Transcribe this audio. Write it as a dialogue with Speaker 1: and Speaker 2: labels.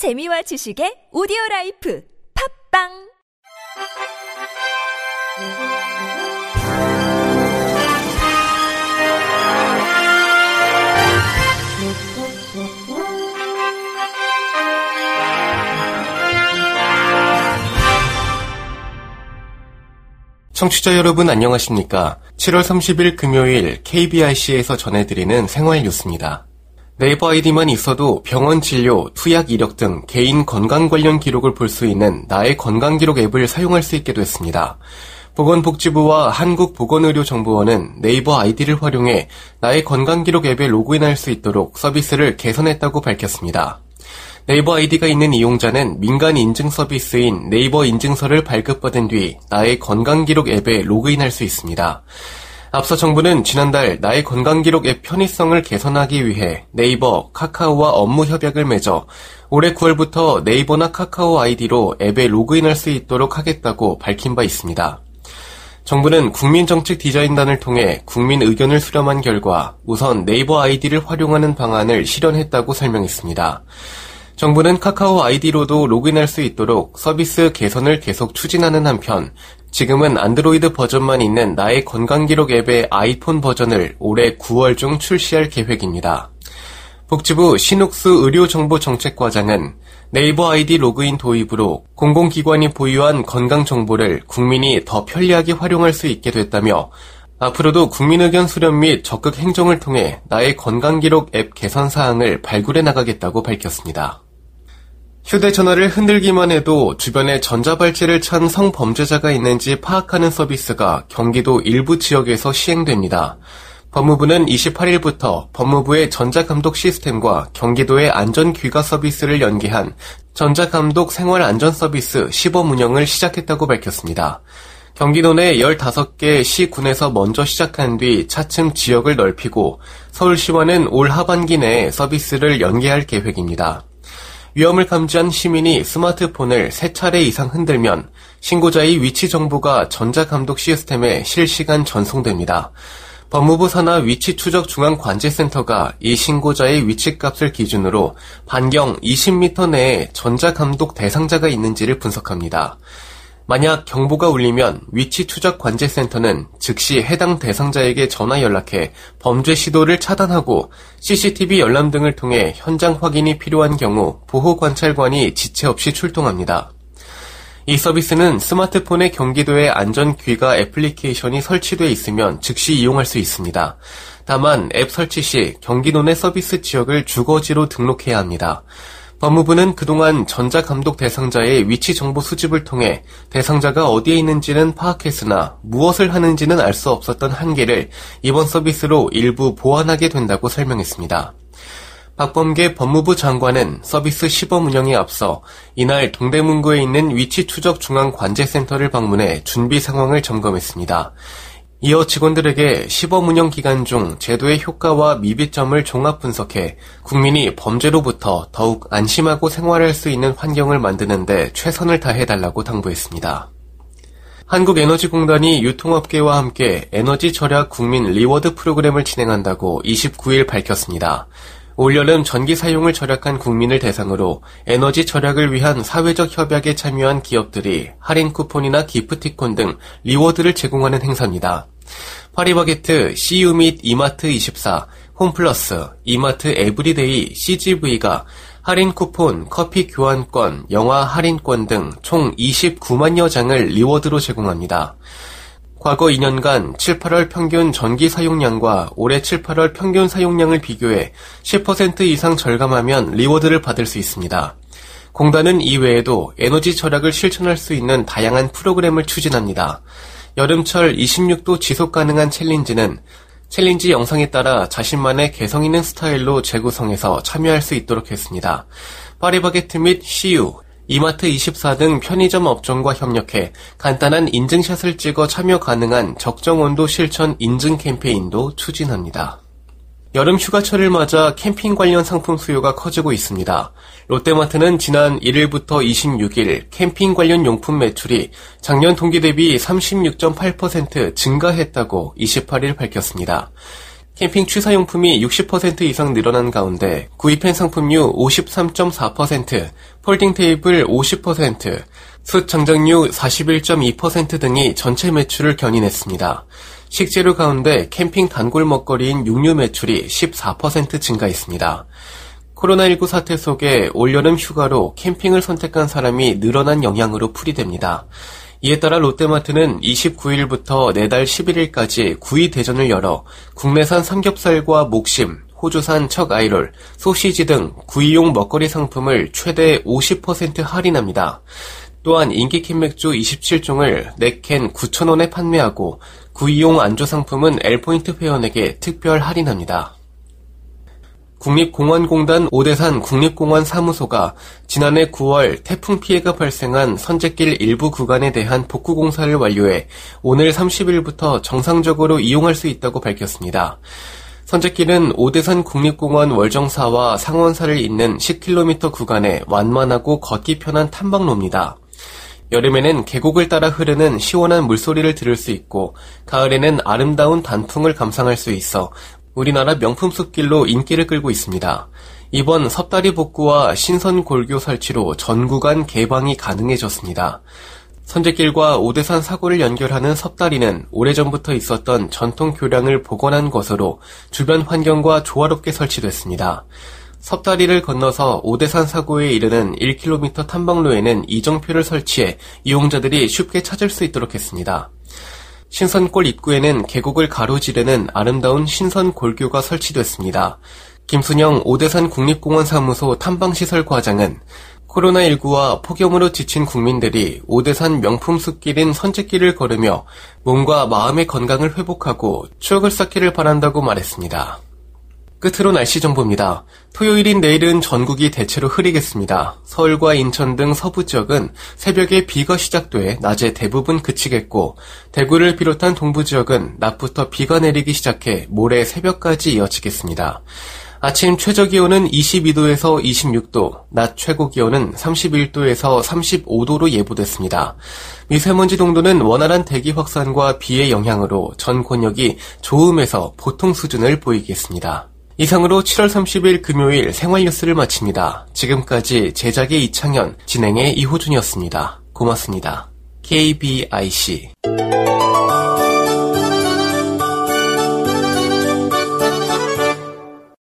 Speaker 1: 재미와 지식의 오디오 라이프 팟빵
Speaker 2: 청취자 여러분 안녕하십니까? 7월 30일 금요일 KBRC에서 전해드리는 생활 뉴스입니다. 네이버 아이디만 있어도 병원 진료, 투약 이력 등 개인 건강 관련 기록을 볼 수 있는 나의 건강 기록 앱을 사용할 수 있게 됐습니다. 보건복지부와 한국보건의료정보원은 네이버 아이디를 활용해 나의 건강 기록 앱에 로그인할 수 있도록 서비스를 개선했다고 밝혔습니다. 네이버 아이디가 있는 이용자는 민간 인증 서비스인 네이버 인증서를 발급받은 뒤 나의 건강 기록 앱에 로그인할 수 있습니다. 앞서 정부는 지난달 나의 건강기록 앱 편의성을 개선하기 위해 네이버, 카카오와 업무 협약을 맺어 올해 9월부터 네이버나 카카오 아이디로 앱에 로그인할 수 있도록 하겠다고 밝힌 바 있습니다. 정부는 국민정책 디자인단을 통해 국민 의견을 수렴한 결과 우선 네이버 아이디를 활용하는 방안을 실현했다고 설명했습니다. 정부는 카카오 아이디로도 로그인할 수 있도록 서비스 개선을 계속 추진하는 한편 지금은 안드로이드 버전만 있는 나의 건강기록 앱의 아이폰 버전을 올해 9월 중 출시할 계획입니다. 복지부 신욱수 의료정보정책과장은 네이버 아이디 로그인 도입으로 공공기관이 보유한 건강정보를 국민이 더 편리하게 활용할 수 있게 됐다며 앞으로도 국민 의견 수렴 및 적극 행정을 통해 나의 건강기록 앱 개선 사항을 발굴해 나가겠다고 밝혔습니다. 휴대전화를 흔들기만 해도 주변에 전자발찌를 찬 성범죄자가 있는지 파악하는 서비스가 경기도 일부 지역에서 시행됩니다. 법무부는 28일부터 법무부의 전자감독 시스템과 경기도의 안전귀가 서비스를 연계한 전자감독 생활안전서비스 시범 운영을 시작했다고 밝혔습니다. 경기도 내 15개 시군에서 먼저 시작한 뒤 차츰 지역을 넓히고 서울시와는 올 하반기 내에 서비스를 연계할 계획입니다. 위험을 감지한 시민이 스마트폰을 세 차례 이상 흔들면 신고자의 위치 정보가 전자감독 시스템에 실시간 전송됩니다. 법무부 산하 위치 추적 중앙 관제센터가 이 신고자의 위치값을 기준으로 반경 20m 내에 전자감독 대상자가 있는지를 분석합니다. 만약 경보가 울리면 위치 추적 관제 센터는 즉시 해당 대상자에게 전화 연락해 범죄 시도를 차단하고 CCTV 열람 등을 통해 현장 확인이 필요한 경우 보호 관찰관이 지체 없이 출동합니다. 이 서비스는 스마트폰의 경기도의 안전 귀가 애플리케이션이 설치되어 있으면 즉시 이용할 수 있습니다. 다만 앱 설치 시 경기도 내 서비스 지역을 주거지로 등록해야 합니다. 법무부는 그동안 전자감독 대상자의 위치 정보 수집을 통해 대상자가 어디에 있는지는 파악했으나 무엇을 하는지는 알 수 없었던 한계를 이번 서비스로 일부 보완하게 된다고 설명했습니다. 박범계 법무부 장관은 서비스 시범 운영에 앞서 이날 동대문구에 있는 위치 추적 중앙 관제센터를 방문해 준비 상황을 점검했습니다. 이어 직원들에게 시범 운영 기간 중 제도의 효과와 미비점을 종합 분석해 국민이 범죄로부터 더욱 안심하고 생활할 수 있는 환경을 만드는데 최선을 다해달라고 당부했습니다. 한국에너지공단이 유통업계와 함께 에너지 절약 국민 reward 프로그램을 진행한다고 29일 밝혔습니다. 올여름 전기 사용을 절약한 국민을 대상으로 에너지 절약을 위한 사회적 협약에 참여한 기업들이 할인 쿠폰이나 기프티콘 등 reward를 제공하는 행사입니다. 파리바게트, CU 및 이마트24, 홈플러스, 이마트 에브리데이, CGV가 할인 쿠폰, 커피 교환권, 영화 할인권 등 총 29만여 장을 reward로 제공합니다. 과거 2년간 7, 8월 평균 전기 사용량과 올해 7, 8월 평균 사용량을 비교해 10% 이상 절감하면 reward를 받을 수 있습니다. 공단은 이외에도 에너지 절약을 실천할 수 있는 다양한 프로그램을 추진합니다. 여름철 26도 지속 가능한 challenge는 challenge 영상에 따라 자신만의 개성 있는 스타일로 재구성해서 참여할 수 있도록 했습니다. 파리바게트 및 CU, 이마트 24 등 편의점 업종과 협력해 간단한 인증샷을 찍어 참여 가능한 적정 온도 실천 인증 캠페인도 추진합니다. 여름 휴가철을 맞아 캠핑 관련 상품 수요가 커지고 있습니다. 롯데마트는 지난 1일부터 26일 캠핑 관련 용품 매출이 작년 동기 대비 36.8% 증가했다고 28일 밝혔습니다. 캠핑 취사용품이 60% 이상 늘어난 가운데 구입한 상품류 53.4%, 폴딩 테이블 50%, 숯 장작류 41.2% 등이 전체 매출을 견인했습니다. 식재료 가운데 캠핑 단골 먹거리인 육류 매출이 14% 증가했습니다. 코로나19 사태 속에 올여름 휴가로 캠핑을 선택한 사람이 늘어난 영향으로 풀이됩니다. 이에 따라 롯데마트는 29일부터 내달 11일까지 구이 대전을 열어 국내산 삼겹살과 목심, 호주산 척 아이롤, 소시지 등 구이용 먹거리 상품을 최대 50% 할인합니다. 또한 인기 캔 맥주 27종을 4캔 9,000원에 판매하고 구이용 안주 상품은 L포인트 회원에게 특별 할인합니다. 국립공원공단 오대산 국립공원 사무소가 지난해 9월 태풍 피해가 발생한 선제길 일부 구간에 대한 복구 공사를 완료해 오늘 30일부터 정상적으로 이용할 수 있다고 밝혔습니다. 선제길은 오대산 국립공원 월정사와 상원사를 잇는 10km 구간의 완만하고 걷기 편한 탐방로입니다. 여름에는 계곡을 따라 흐르는 시원한 물소리를 들을 수 있고 가을에는 아름다운 단풍을 감상할 수 있어 우리나라 명품 숲길로 인기를 끌고 있습니다. 이번 섭다리 복구와 신선 골교 설치로 전 구간 개방이 가능해졌습니다. 선제길과 오대산 사고를 연결하는 섭다리는 오래전부터 있었던 전통 교량을 복원한 것으로 주변 환경과 조화롭게 설치됐습니다. 섭다리를 건너서 오대산 사고에 이르는 1km 탐방로에는 이정표를 설치해 이용자들이 쉽게 찾을 수 있도록 했습니다. 신선골 입구에는 계곡을 가로지르는 아름다운 신선골교가 설치됐습니다. 김순영 오대산 국립공원 사무소 탐방시설 과장은 코로나19와 폭염으로 지친 국민들이 오대산 명품 숲길인 선제길을 걸으며 몸과 마음의 건강을 회복하고 추억을 쌓기를 바란다고 말했습니다. 끝으로 날씨 정보입니다. 토요일인 내일은 전국이 대체로 흐리겠습니다. 서울과 인천 등 서부 지역은 새벽에 비가 시작돼 낮에 대부분 그치겠고 대구를 비롯한 동부 지역은 낮부터 비가 내리기 시작해 모레 새벽까지 이어지겠습니다. 아침 최저 기온은 22도에서 26도, 낮 최고 기온은 31도에서 35도로 예보됐습니다. 미세먼지 농도는 원활한 대기 확산과 비의 영향으로 전 권역이 좋음에서 보통 수준을 보이겠습니다. 이상으로 7월 30일 금요일 생활 뉴스를 마칩니다. 지금까지 제작의 이창현, 진행의 이호준이었습니다. 고맙습니다. KBIC